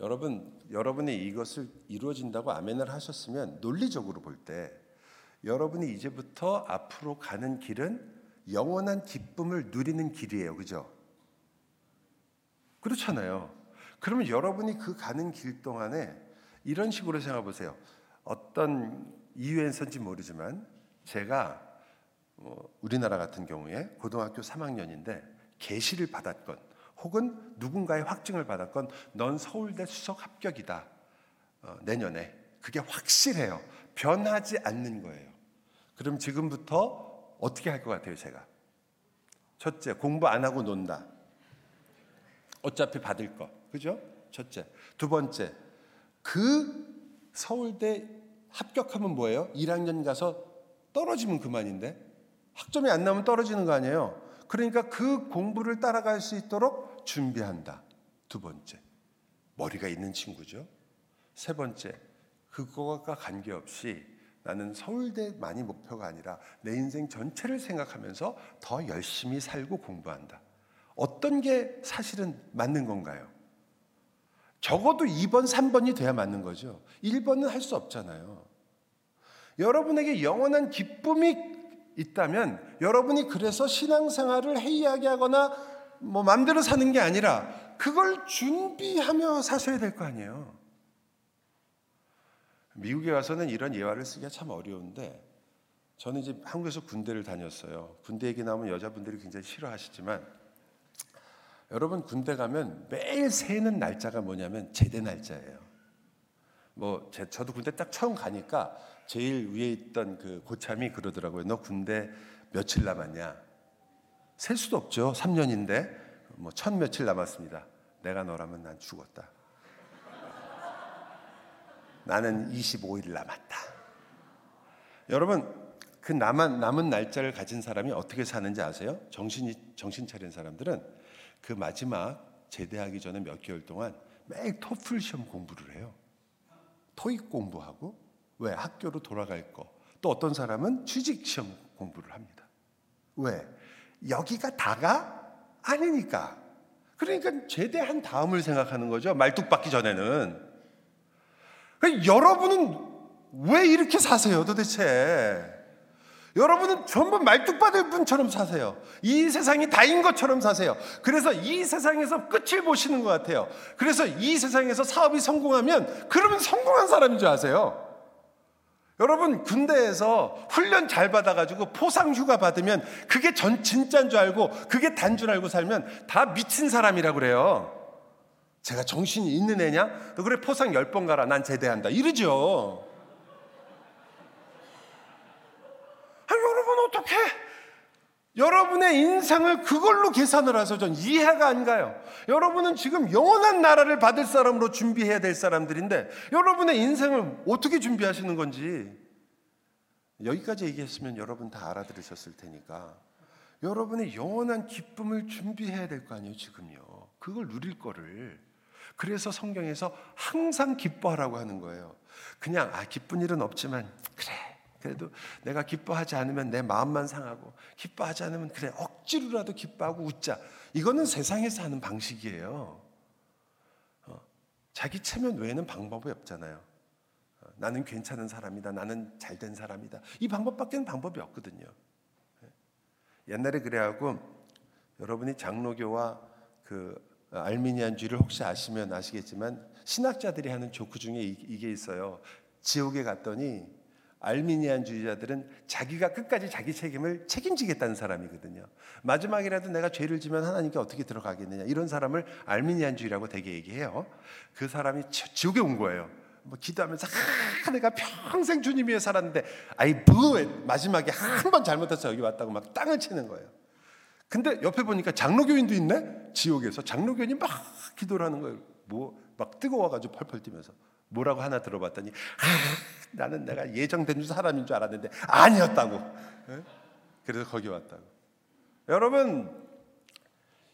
여러분, 여러분이 이것을 이루어진다고 아멘을 하셨으면 논리적으로 볼 때 여러분이 이제부터 앞으로 가는 길은 영원한 기쁨을 누리는 길이에요. 그죠? 그렇잖아요. 그러면 여러분이 그 가는 길 동안에 이런 식으로 생각해 보세요. 어떤 이유에서인지 모르지만 제가 뭐 우리나라 같은 경우에 고등학교 3학년인데 계시를 받았건 혹은 누군가의 확증을 받았건 넌 서울대 수석 합격이다. 어, 내년에 그게 확실해요. 변하지 않는 거예요. 그럼 지금부터 어떻게 할 것 같아요, 제가? 첫째, 공부 안 하고 논다. 어차피 받을 거. 그죠? 첫째. 두 번째, 그 서울대 합격하면 뭐예요? 1학년 가서 떨어지면 그만인데 학점이 안 나오면 떨어지는 거 아니에요. 그러니까 그 공부를 따라갈 수 있도록 준비한다. 두 번째. 머리가 있는 친구죠. 세 번째. 그거가 관계없이 나는 서울대만이 목표가 아니라 내 인생 전체를 생각하면서 더 열심히 살고 공부한다. 어떤 게 사실은 맞는 건가요? 적어도 2번, 3번이 돼야 맞는 거죠. 1번은 할 수 없잖아요. 여러분에게 영원한 기쁨이 있다면 여러분이 그래서 신앙생활을 해이하게 하거나 뭐 마음대로 사는 게 아니라 그걸 준비하며 사셔야 될 거 아니에요. 미국에 와서는 이런 예화를 쓰기가 참 어려운데 저는 이제 한국에서 군대를 다녔어요. 군대 얘기 나오면 여자분들이 굉장히 싫어하시지만 여러분 군대 가면 매일 세는 날짜가 뭐냐면 제대 날짜예요. 뭐 제, 저도 군대 딱 처음 가니까 제일 위에 있던 그 고참이 그러더라고요. 너 군대 며칠 남았냐? 셀 수도 없죠. 3년인데 뭐 천 며칠 남았습니다. 내가 너라면 난 죽었다. 나는 25일 남았다. 여러분 그 남은 남은 날짜를 가진 사람이 어떻게 사는지 아세요? 정신이 정신 차린 사람들은 그 마지막 제대하기 전에 몇 개월 동안 매일 토플 시험 공부를 해요. 토익 공부하고 왜 학교로 돌아갈 거. 또 어떤 사람은 취직 시험 공부를 합니다. 왜? 여기가 다가 아니니까. 그러니까 제대한 다음을 생각하는 거죠. 말뚝 박기 전에는. 그러니까 여러분은 왜 이렇게 사세요, 도대체? 여러분은 전부 말뚝받을 분처럼 사세요. 이 세상이 다인 것처럼 사세요. 그래서 이 세상에서 끝을 보시는 것 같아요. 그래서 이 세상에서 사업이 성공하면 그러면 성공한 사람인 줄 아세요. 여러분 군대에서 훈련 잘 받아가지고 포상 휴가 받으면 그게 전 진짜인 줄 알고 그게 단 줄 알고 살면 다 미친 사람이라고 그래요. 제가 정신이 있는 애냐? 너 그래 포상 열번 가라. 난 제대한다. 이러죠. 아, 여러분 어떻게? 여러분의 인상을 그걸로 계산을 해서 전 이해가 안 가요. 여러분은 지금 영원한 나라를 받을 사람으로 준비해야 될 사람들인데 여러분의 인생을 어떻게 준비하시는 건지 여기까지 얘기했으면 여러분 다 알아들으셨을 테니까 여러분의 영원한 기쁨을 준비해야 될 거 아니에요, 지금요. 그걸 누릴 거를. 그래서 성경에서 항상 기뻐하라고 하는 거예요. 그냥 아 기쁜 일은 없지만 그래 그래도 내가 기뻐하지 않으면 내 마음만 상하고 기뻐하지 않으면 그래 억지로라도 기뻐하고 웃자. 이거는 세상에서 하는 방식이에요. 어, 자기 체면 외에는 방법이 없잖아요. 어, 나는 괜찮은 사람이다. 나는 잘된 사람이다. 이 방법밖에는 방법이 없거든요. 예. 옛날에 그래하고 여러분이 장로교와 그 알미니안주의를 혹시 아시면 아시겠지만 신학자들이 하는 조크 중에 이게 있어요. 지옥에 갔더니 알미니안주의자들은 자기가 끝까지 자기 책임을 책임지겠다는 사람이거든요. 마지막이라도 내가 죄를 지면 하나님께 어떻게 들어가겠느냐 이런 사람을 알미니안주의라고 되게 얘기해요. 그 사람이 지옥에 온 거예요. 뭐 기도하면서 아, 내가 평생 주님 위해 살았는데 아이 뭐 마지막에 한 번 잘못해서 여기 왔다고 막 땅을 치는 거예요. 근데 옆에 보니까 장로교인도 있네. 지옥에서 장로교인이 막 기도를 하는 거예요. 뭐 막 뜨거워가지고 펄펄 뛰면서 뭐라고 하나 들어봤더니 아, 나는 내가 예정된 사람인 줄 알았는데 아니었다고. 예? 그래서 거기 왔다고. 여러분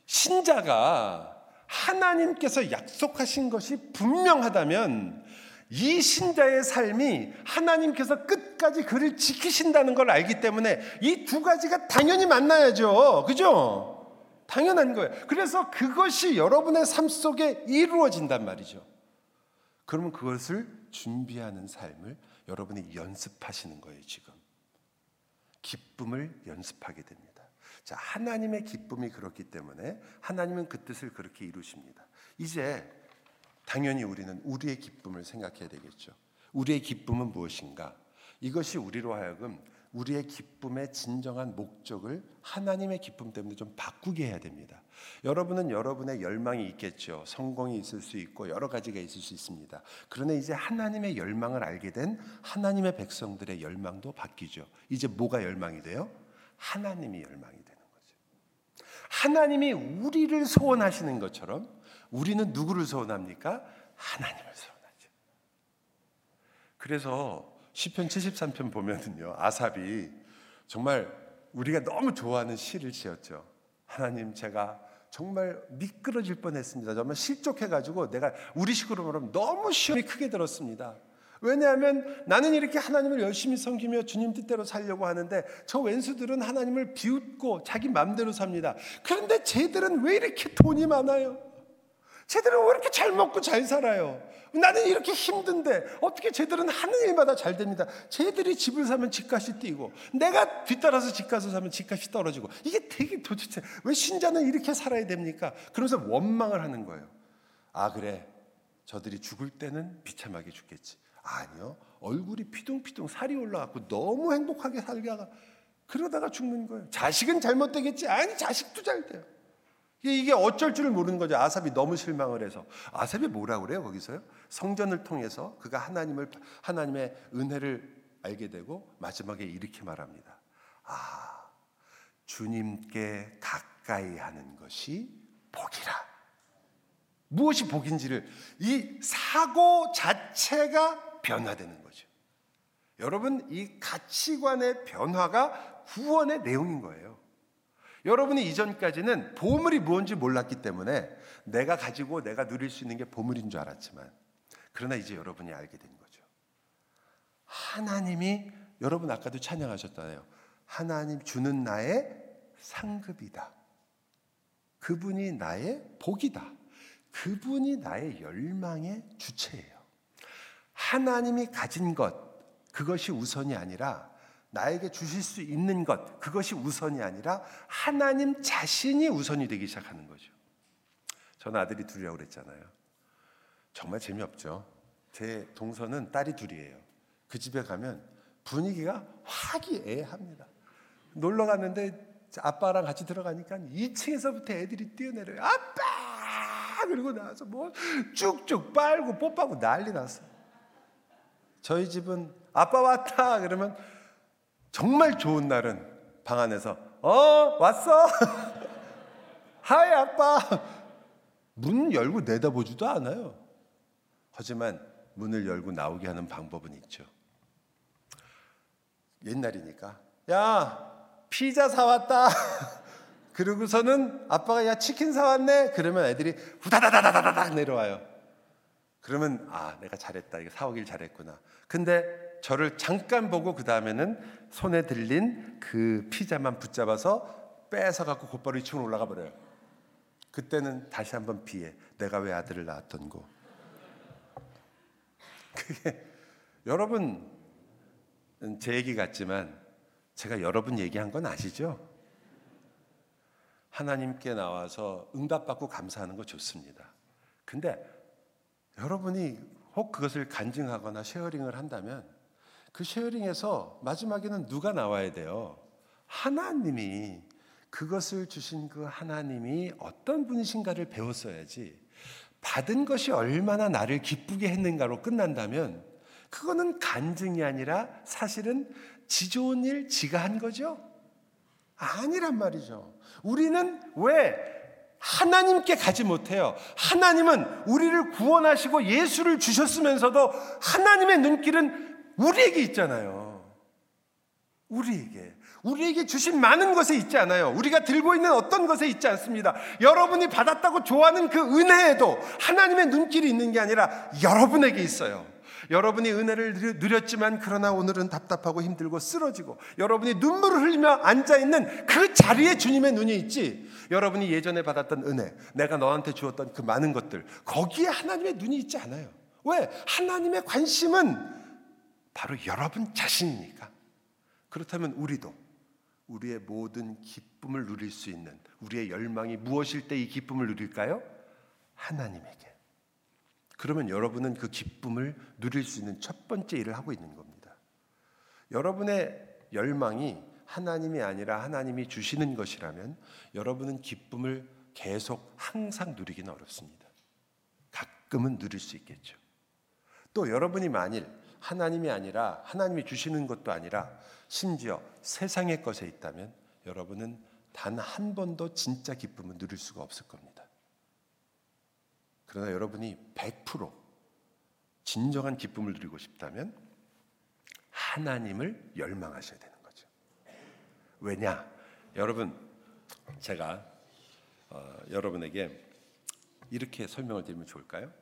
신자가 하나님께서 약속하신 것이 분명하다면 이 신자의 삶이 하나님께서 끝까지 그를 지키신다는 걸 알기 때문에 이 두 가지가 당연히 만나야죠. 그죠? 당연한 거예요. 그래서 그것이 여러분의 삶 속에 이루어진단 말이죠. 그러면 그것을 준비하는 삶을 여러분이 연습하시는 거예요, 지금. 기쁨을 연습하게 됩니다. 자, 하나님의 기쁨이 그렇기 때문에 하나님은 그 뜻을 그렇게 이루십니다. 이제 당연히 우리는 우리의 기쁨을 생각해야 되겠죠. 우리의 기쁨은 무엇인가? 이것이 우리로 하여금 우리의 기쁨의 진정한 목적을 하나님의 기쁨 때문에 좀 바꾸게 해야 됩니다. 여러분은 여러분의 열망이 있겠죠. 성공이 있을 수 있고 여러 가지가 있을 수 있습니다. 그러나 이제 하나님의 열망을 알게 된 하나님의 백성들의 열망도 바뀌죠. 이제 뭐가 열망이 돼요? 하나님이 열망이 되는 거죠. 하나님이 우리를 소원하시는 것처럼 우리는 누구를 소원합니까? 하나님을 소원하죠. 그래서 시편 73편 보면은요. 아삽이 정말 우리가 너무 좋아하는 시를 지었죠. 하나님 제가 정말 미끄러질 뻔했습니다. 정말 실족해가지고 내가 우리 식으로 말하면 너무 시험이 크게 들었습니다. 왜냐하면 나는 이렇게 하나님을 열심히 섬기며 주님 뜻대로 살려고 하는데 저 왼수들은 하나님을 비웃고 자기 마음대로 삽니다. 그런데 쟤들은 왜 이렇게 돈이 많아요? 쟤들은 왜 이렇게 잘 먹고 잘 살아요? 나는 이렇게 힘든데 어떻게 쟤들은 하는 일마다 잘 됩니다. 쟤들이 집을 사면 집값이 뛰고 내가 뒤따라서 집값을 사면 집값이 떨어지고 이게 되게 도대체 왜 신자는 이렇게 살아야 됩니까? 그러면서 원망을 하는 거예요. 아 그래 저들이 죽을 때는 비참하게 죽겠지. 아니요 얼굴이 피둥피둥 살이 올라갖고 너무 행복하게 살다가 그러다가 죽는 거예요. 자식은 잘못되겠지. 아니 자식도 잘 돼요. 이게 어쩔 줄을 모르는 거죠. 아삽이 너무 실망을 해서. 아삽이 뭐라 그래요, 거기서요? 성전을 통해서 그가 하나님을, 하나님의 은혜를 알게 되고 마지막에 이렇게 말합니다. 아, 주님께 가까이 하는 것이 복이라. 무엇이 복인지를 이 사고 자체가 변화되는 거죠. 여러분, 이 가치관의 변화가 구원의 내용인 거예요. 여러분이 이전까지는 보물이 무엇인지 몰랐기 때문에 내가 가지고 내가 누릴 수 있는 게 보물인 줄 알았지만 그러나 이제 여러분이 알게 된 거죠. 하나님이 여러분 아까도 찬양하셨잖아요. 하나님 주는 나의 상급이다. 그분이 나의 복이다. 그분이 나의 열망의 주체예요. 하나님이 가진 것, 그것이 우선이 아니라 나에게 주실 수 있는 것, 그것이 우선이 아니라 하나님 자신이 우선이 되기 시작하는 거죠. 저는 아들이 둘이라고 그랬잖아요. 정말 재미없죠. 제 동서는 딸이 둘이에요. 그 집에 가면 분위기가 화기애애합니다. 놀러 갔는데 아빠랑 같이 들어가니까 2층에서부터 애들이 뛰어내려요. 아빠! 그리고 나와서 뭐 쭉쭉 빨고 뽀뽀하고 난리 났어. 저희 집은 아빠 왔다! 그러면 정말 좋은 날은 방 안에서 어 왔어 하이 아빠 문 열고 내다보지도 않아요. 하지만 문을 열고 나오게 하는 방법은 있죠. 옛날이니까 야 피자 사왔다. 그러고서는 아빠가 야 치킨 사왔네. 그러면 애들이 후다다다다다다 내려와요. 그러면 아 내가 잘했다 이거 사오길 잘했구나. 근데 저를 잠깐 보고 그 다음에는 손에 들린 그 피자만 붙잡아서 뺏어 갖고 곧바로 2층으로 올라가 버려요. 그때는 다시 한번 비해 내가 왜 아들을 낳았던고. 그게 여러분 제 얘기 같지만 제가 여러분 얘기한 건 아시죠? 하나님께 나와서 응답받고 감사하는 거 좋습니다. 근데 여러분이 혹 그것을 간증하거나 sharing을 한다면 그 sharing에서 마지막에는 누가 나와야 돼요? 하나님이 그것을 주신 그 하나님이 어떤 분이신가를 배웠어야지 받은 것이 얼마나 나를 기쁘게 했는가로 끝난다면 그거는 간증이 아니라 사실은 지 좋은 일 지가 한 거죠? 아니란 말이죠. 우리는 왜 하나님께 가지 못해요? 하나님은 우리를 구원하시고 예수를 주셨으면서도 하나님의 눈길은 우리에게 있잖아요. 우리에게 우리에게 주신 많은 것에 있지 않아요. 우리가 들고 있는 어떤 것에 있지 않습니다. 여러분이 받았다고 좋아하는 그 은혜에도 하나님의 눈길이 있는 게 아니라 여러분에게 있어요. 여러분이 은혜를 누렸지만 그러나 오늘은 답답하고 힘들고 쓰러지고 여러분이 눈물을 흘리며 앉아 있는 그 자리에 주님의 눈이 있지. 여러분이 예전에 받았던 은혜, 내가 너한테 주었던 그 많은 것들 거기에 하나님의 눈이 있지 않아요. 왜? 하나님의 관심은 바로 여러분 자신이니까. 그렇다면 우리도 우리의 모든 기쁨을 누릴 수 있는 우리의 열망이 무엇일 때 이 기쁨을 누릴까요? 하나님에게. 그러면 여러분은 그 기쁨을 누릴 수 있는 첫 번째 일을 하고 있는 겁니다. 여러분의 열망이 하나님이 아니라 하나님이 주시는 것이라면 여러분은 기쁨을 계속 항상 누리기는 어렵습니다. 가끔은 누릴 수 있겠죠. 또 여러분이 만일 하나님이 아니라 하나님이 주시는 것도 아니라 심지어 세상의 것에 있다면 여러분은 단 한 번도 진짜 기쁨을 누릴 수가 없을 겁니다. 그러나 여러분이 100% 진정한 기쁨을 누리고 싶다면 하나님을 열망하셔야 되는 거죠. 왜냐? 여러분, 제가 어, 여러분에게 이렇게 설명을 드리면 좋을까요?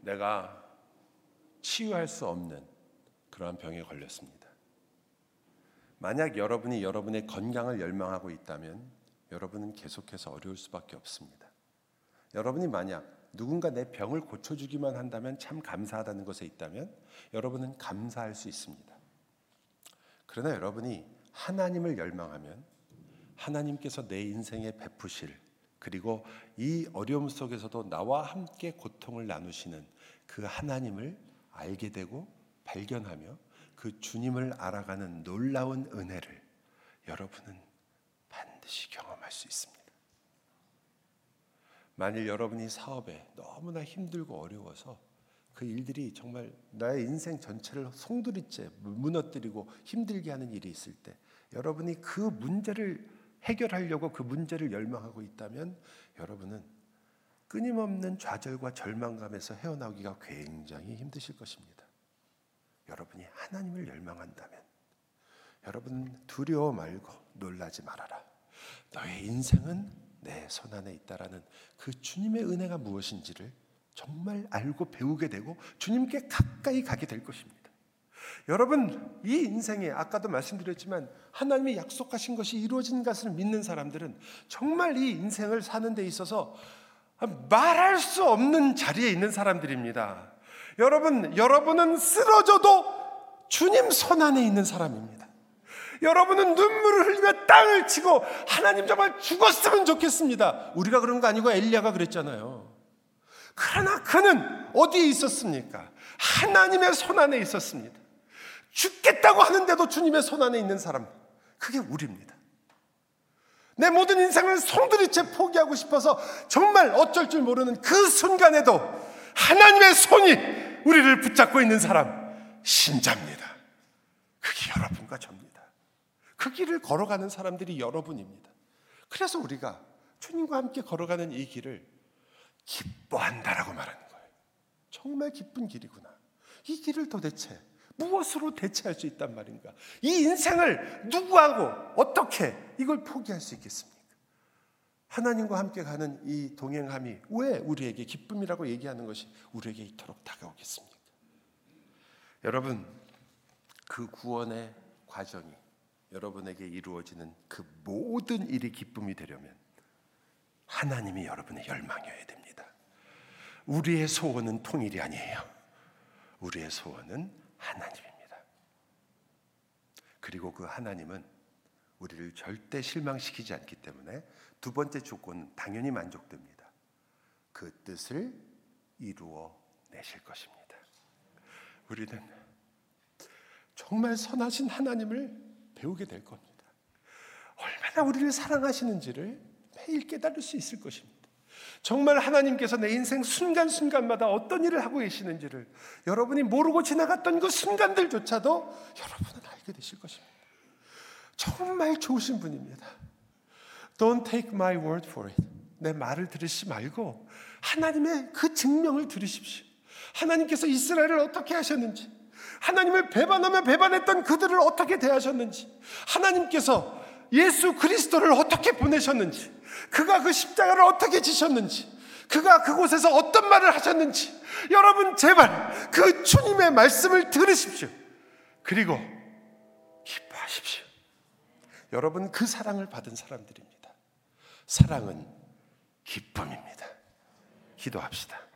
내가 치유할 수 없는 그러한 병에 걸렸습니다. 만약 여러분이 여러분의 건강을 열망하고 있다면 여러분은 계속해서 어려울 수밖에 없습니다. 여러분이 만약 누군가 내 병을 고쳐주기만 한다면 참 감사하다는 것에 있다면 여러분은 감사할 수 있습니다. 그러나 여러분이 하나님을 열망하면 하나님께서 내 인생에 베푸실 그리고 이 어려움 속에서도 나와 함께 고통을 나누시는 그 하나님을 알게 되고 발견하며 그 주님을 알아가는 놀라운 은혜를 여러분은 반드시 경험할 수 있습니다. 만일 여러분이 사업에 너무나 힘들고 어려워서 그 일들이 정말 나의 인생 전체를 송두리째 무너뜨리고 힘들게 하는 일이 있을 때 여러분이 그 문제를 해결하려고 그 문제를 열망하고 있다면 여러분은 끊임없는 좌절과 절망감에서 헤어나오기가 굉장히 힘드실 것입니다. 여러분이 하나님을 열망한다면 여러분 두려워 말고 놀라지 말아라. 너의 인생은 내 손 안에 있다라는 그 주님의 은혜가 무엇인지를 정말 알고 배우게 되고 주님께 가까이 가게 될 것입니다. 여러분, 이 인생에 아까도 말씀드렸지만 하나님이 약속하신 것이 이루어진 것을 믿는 사람들은 정말 이 인생을 사는 데 있어서 말할 수 없는 자리에 있는 사람들입니다. 여러분, 여러분은 쓰러져도 주님 손 안에 있는 사람입니다. 여러분은 눈물을 흘리며 땅을 치고 하나님 정말 죽었으면 좋겠습니다. 우리가 그런 거 아니고 엘리야가 그랬잖아요. 그러나 그는 어디에 있었습니까? 하나님의 손 안에 있었습니다. 죽겠다고 하는데도 주님의 손 안에 있는 사람, 그게 우리입니다. 내 모든 인생을 송두리째 포기하고 싶어서 정말 어쩔 줄 모르는 그 순간에도 하나님의 손이 우리를 붙잡고 있는 사람, 신자입니다. 그게 여러분과 접니다. 그 길을 걸어가는 사람들이 여러분입니다. 그래서 우리가 주님과 함께 걸어가는 이 길을 기뻐한다라고 말하는 거예요. 정말 기쁜 길이구나. 이 길을 도대체 무엇으로 대체할 수 있단 말인가? 이 인생을 누구하고 어떻게 이걸 포기할 수 있겠습니까? 하나님과 함께 가는 이 동행함이 왜 우리에게 기쁨이라고 얘기하는 것이 우리에게 이토록 다가오겠습니까? 여러분, 그 구원의 과정이 여러분에게 이루어지는 그 모든 일이 기쁨이 되려면 하나님이 여러분의 열망이어야 됩니다. 우리의 소원은 통일이 아니에요. 우리의 소원은 하나님입니다. 그리고 그 하나님은 우리를 절대 실망시키지 않기 때문에 두 번째 조건은 당연히 만족됩니다. 그 뜻을 이루어 내실 것입니다. 우리는 정말 선하신 하나님을 배우게 될 겁니다. 얼마나 우리를 사랑하시는지를 매일 깨달을 수 있을 것입니다. 정말 하나님께서 내 인생 순간순간마다 어떤 일을 하고 계시는지를 여러분이 모르고 지나갔던 그 순간들조차도 여러분은 알게 되실 것입니다. 정말 좋으신 분입니다. Don't take my word for it. 내 말을 들으시 말고 하나님의 그 증명을 들으십시오. 하나님께서 이스라엘을 어떻게 하셨는지, 하나님을 배반하며 배반했던 그들을 어떻게 대하셨는지, 하나님께서 예수 그리스도를 어떻게 보내셨는지, 그가 그 십자가를 어떻게 지셨는지, 그가 그곳에서 어떤 말을 하셨는지, 여러분 제발 그 주님의 말씀을 들으십시오. 그리고 기뻐하십시오. 여러분 그 사랑을 받은 사람들입니다. 사랑은 기쁨입니다. 기도합시다.